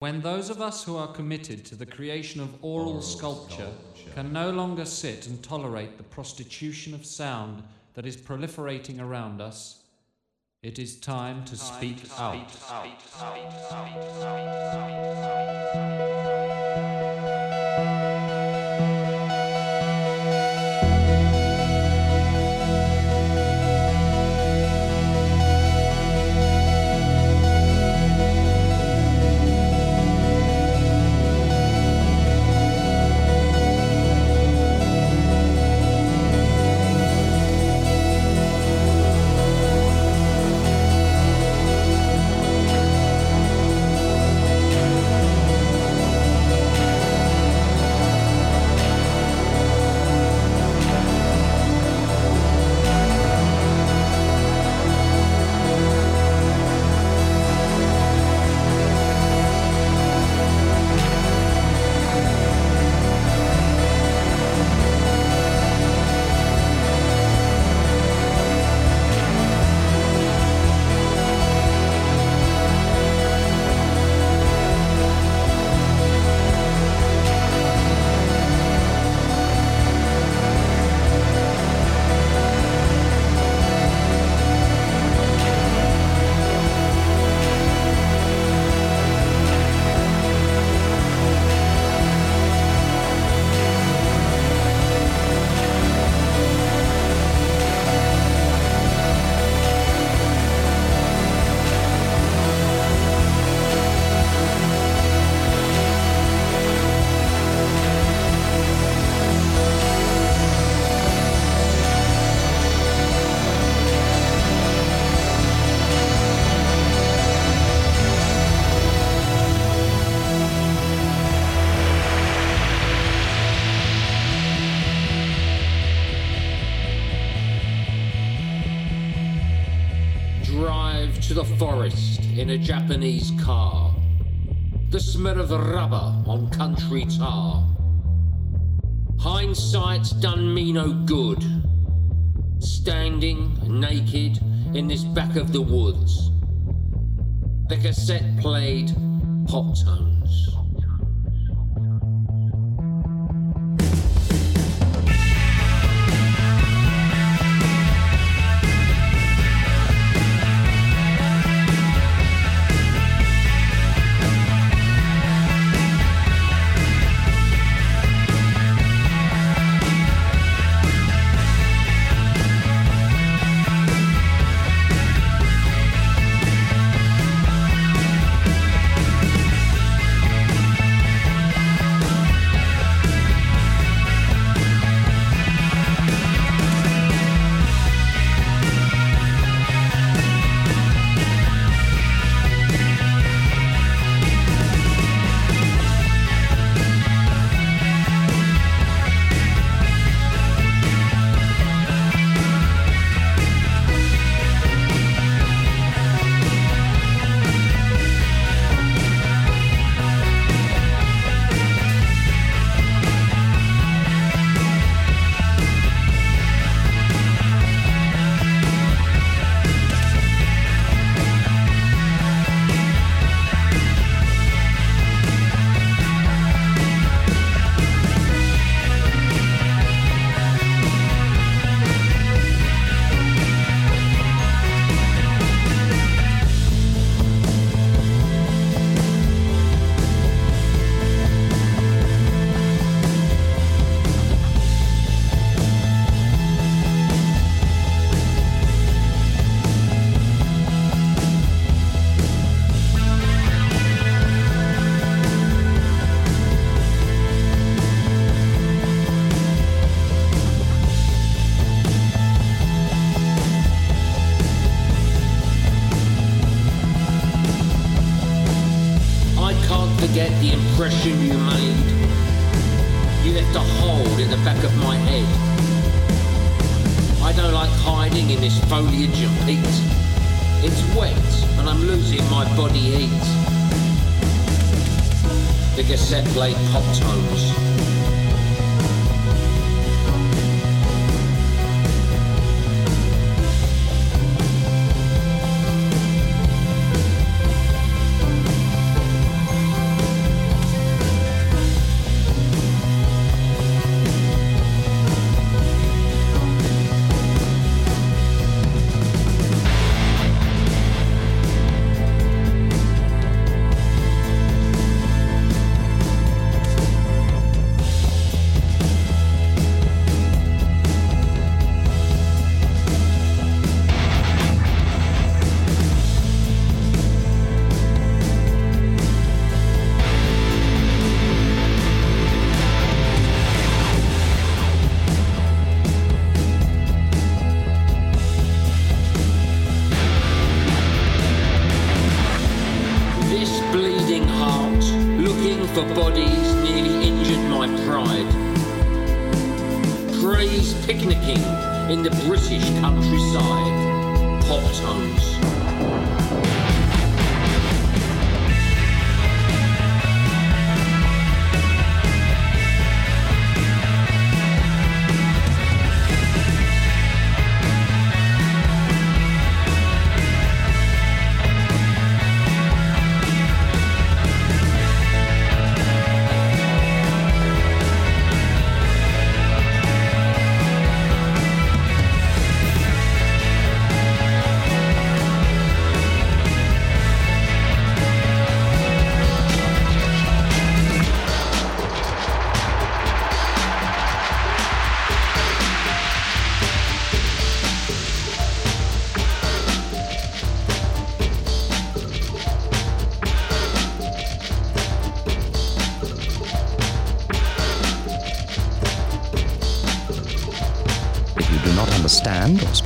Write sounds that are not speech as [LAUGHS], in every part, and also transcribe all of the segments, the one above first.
When those of us who are committed to the creation of aural, sculpture, can no longer sit and tolerate the prostitution of sound that is proliferating around us, it is time to speak out. Drive to the forest in a Japanese car. The smell of rubber on country tar. Hindsight's done me no good. Standing naked in this back of the woods. The cassette played pop tones. Impression you made. You left a hole in the back of my head. I don't like hiding in this foliage of peat. It's wet and I'm losing my body heat. The cassette played pop tones.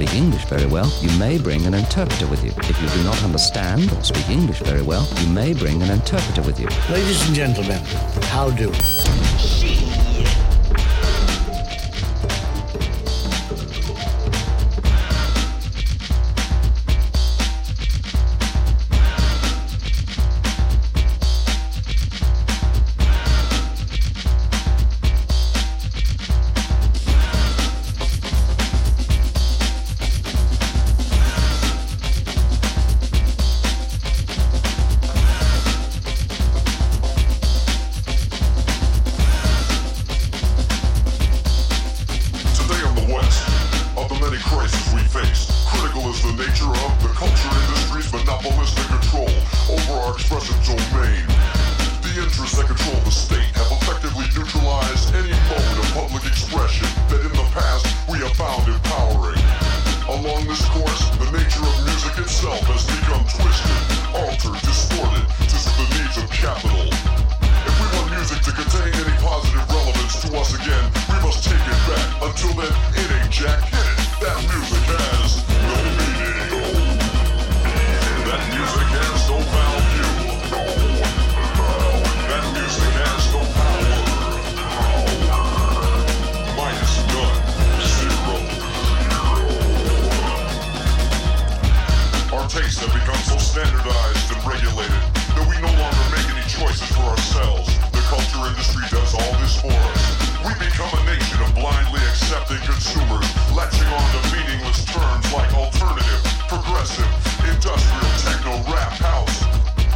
speak English very well, you may bring an interpreter with you. If you do not understand or speak English very well, you may bring an interpreter with you. Ladies and gentlemen, how do? techniques have become so standardized and regulated that we no longer make any choices for ourselves. The culture industry does all this for us. We become a nation of blindly accepting consumers, latching on to meaningless terms like alternative, progressive, industrial, techno, rap, house.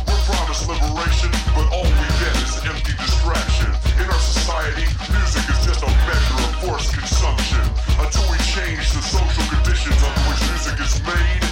We're promised liberation, but all we get is empty distraction. In our society, music is just a measure of forced consumption. Until we change the social conditions under which music is made,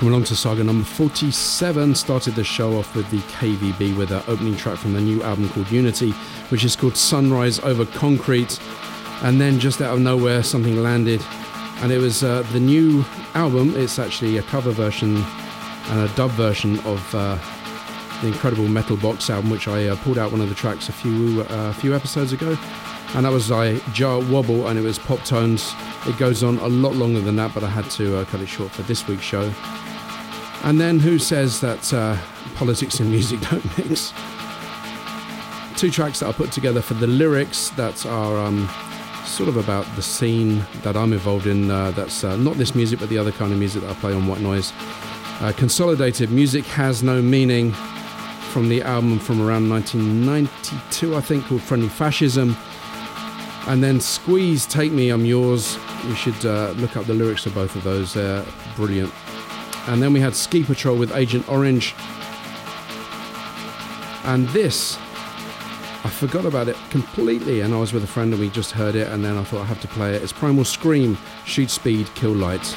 Welcome along to saga number 47. Started the show off with the KVB with our opening track from the new album called Unity, which is called Sunrise Over Concrete. And then just out of nowhere, something landed, and it was uh, the new album. It's actually a cover version and a dub version of uh, the incredible Metal Box album, which I uh, pulled out one of the tracks a few uh, few episodes ago, and that was I Jah Wobble, and it was pop tones. It goes on a lot longer than that, but I had to uh, cut it short for this week's show. And then who says that uh, politics and music [LAUGHS] don't mix? Two tracks that I put together for the lyrics that are um, sort of about the scene that I'm involved in. Uh, that's uh, not this music, but the other kind of music that I play on White Noise. Uh, Consolidated Music Has No Meaning from the album from around 1992, I think, called Friendly Fascism. And then Squeeze Take Me, I'm Yours. You should uh, look up the lyrics of both of those, they're brilliant. And then we had Ski Patrol with Agent Orange. And this, I forgot about it completely. And I was with a friend and we just heard it. And then I thought I have to play it. It's Primal Scream, Shoot Speed, Kill Light.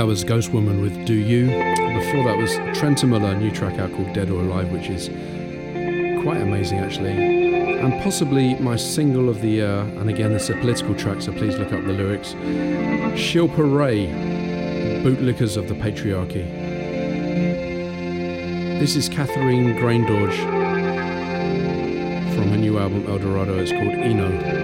That was Ghost Woman with Do You. Before that was Trentemøller, a new track out called Dead or Alive, which is quite amazing actually. And possibly my single of the year, and again, it's a political track, so please look up the lyrics. Shilpa Ray, Bootlickers of the Patriarchy. This is Catherine Graindorge from her new album El Dorado. It's called Eno.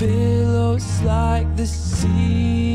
These like the bars.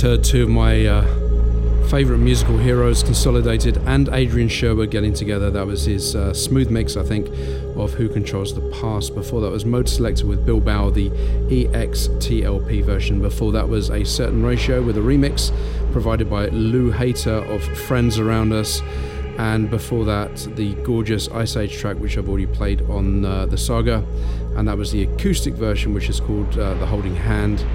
Just heard two of my uh, favourite musical heroes, Consolidated and Adrian Sherwood getting together. That was his uh, smooth mix, I think, of Who Controls the Past. Before that was Modeselektor with Bill Bauer, the EXTLP version. Before that was A Certain Ratio with a remix provided by Lou Hayter of Friends Around Us. And before that, the gorgeous Iceage track, which I've already played on uh, the saga. And that was the acoustic version, which is called uh, The Holding Hand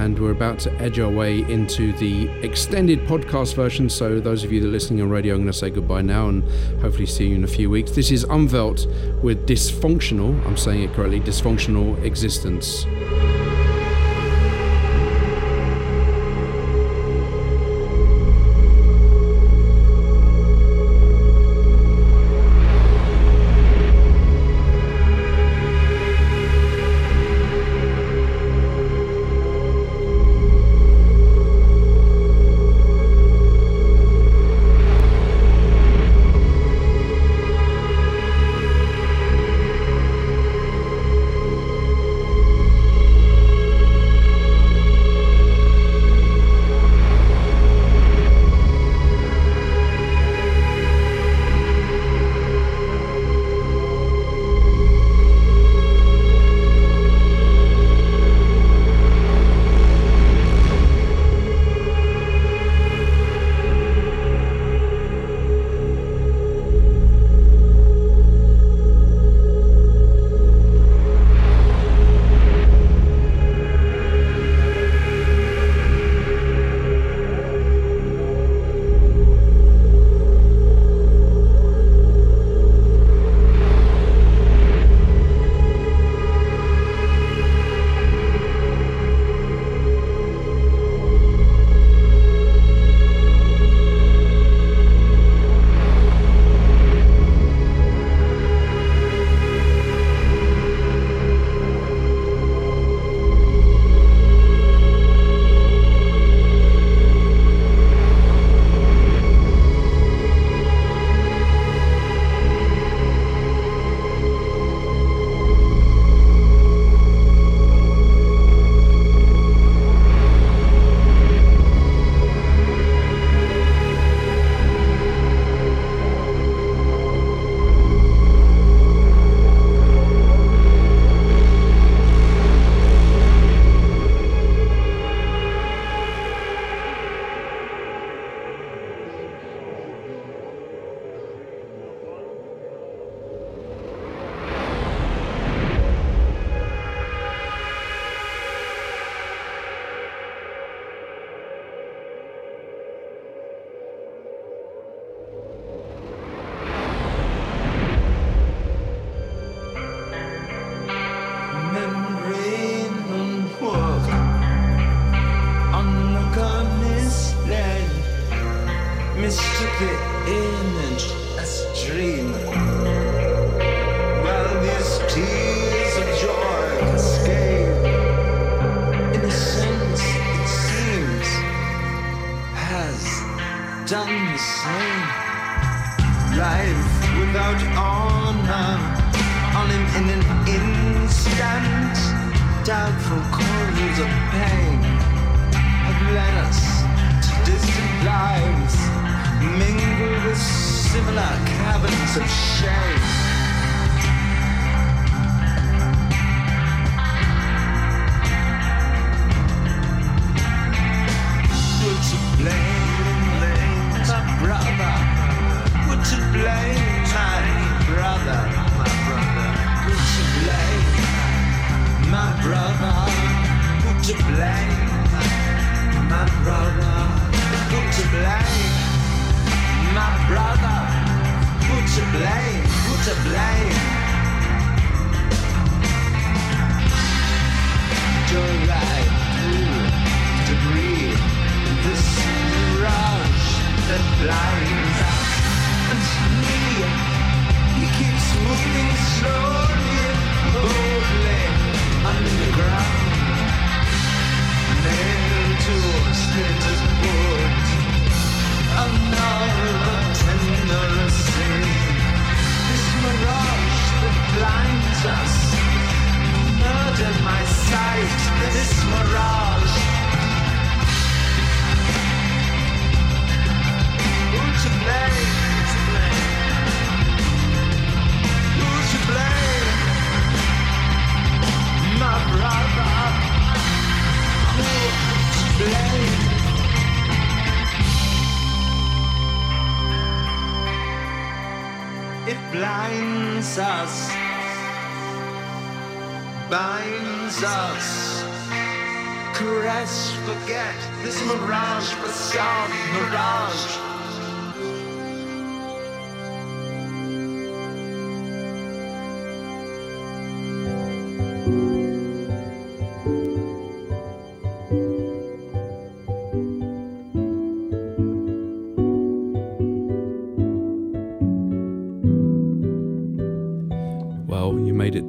and we're about to edge our way into the extended podcast version. So, those of you that are listening on radio, I'm going to say goodbye now and hopefully see you in a few weeks. This is Umwelt with Dysfunctional, I'm saying it correctly, Dysfunctional Existence.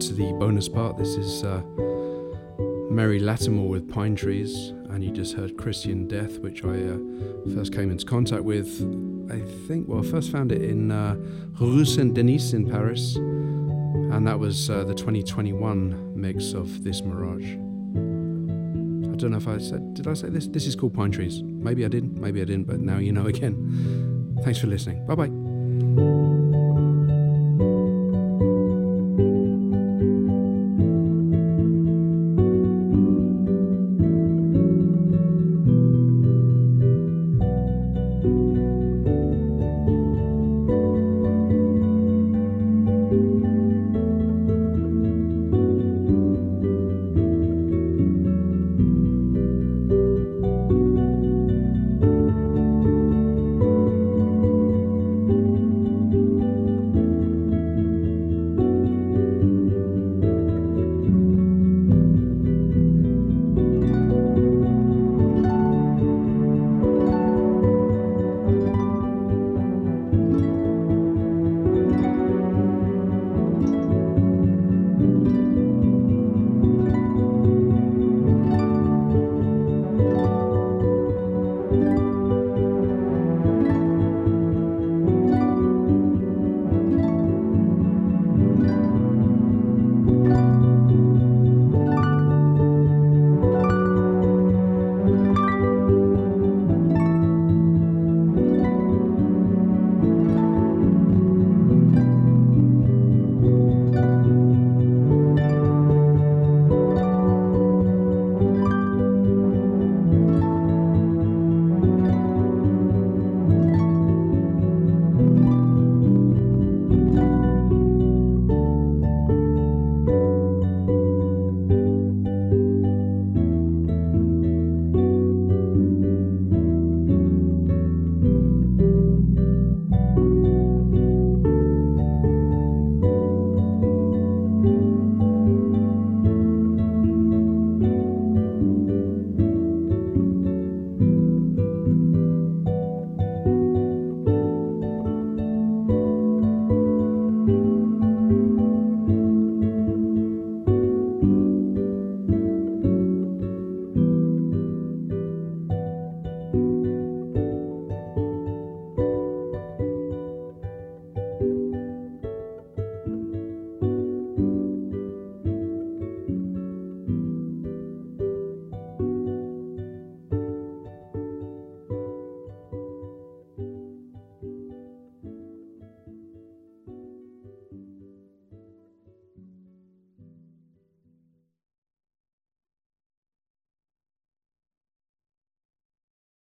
To the bonus part. This is uh, Mary Lattimore with Pine Trees, and you just heard Christian Death, which I uh, first came into contact with. I think, well, I first found it in uh, Rue Saint Denis in Paris, and that was uh, the 2021 mix of This Mirage. I don't know if I said, did I say this? This is called Pine Trees. Maybe I didn't, maybe I didn't, but now you know [LAUGHS] again. Thanks for listening. Bye bye.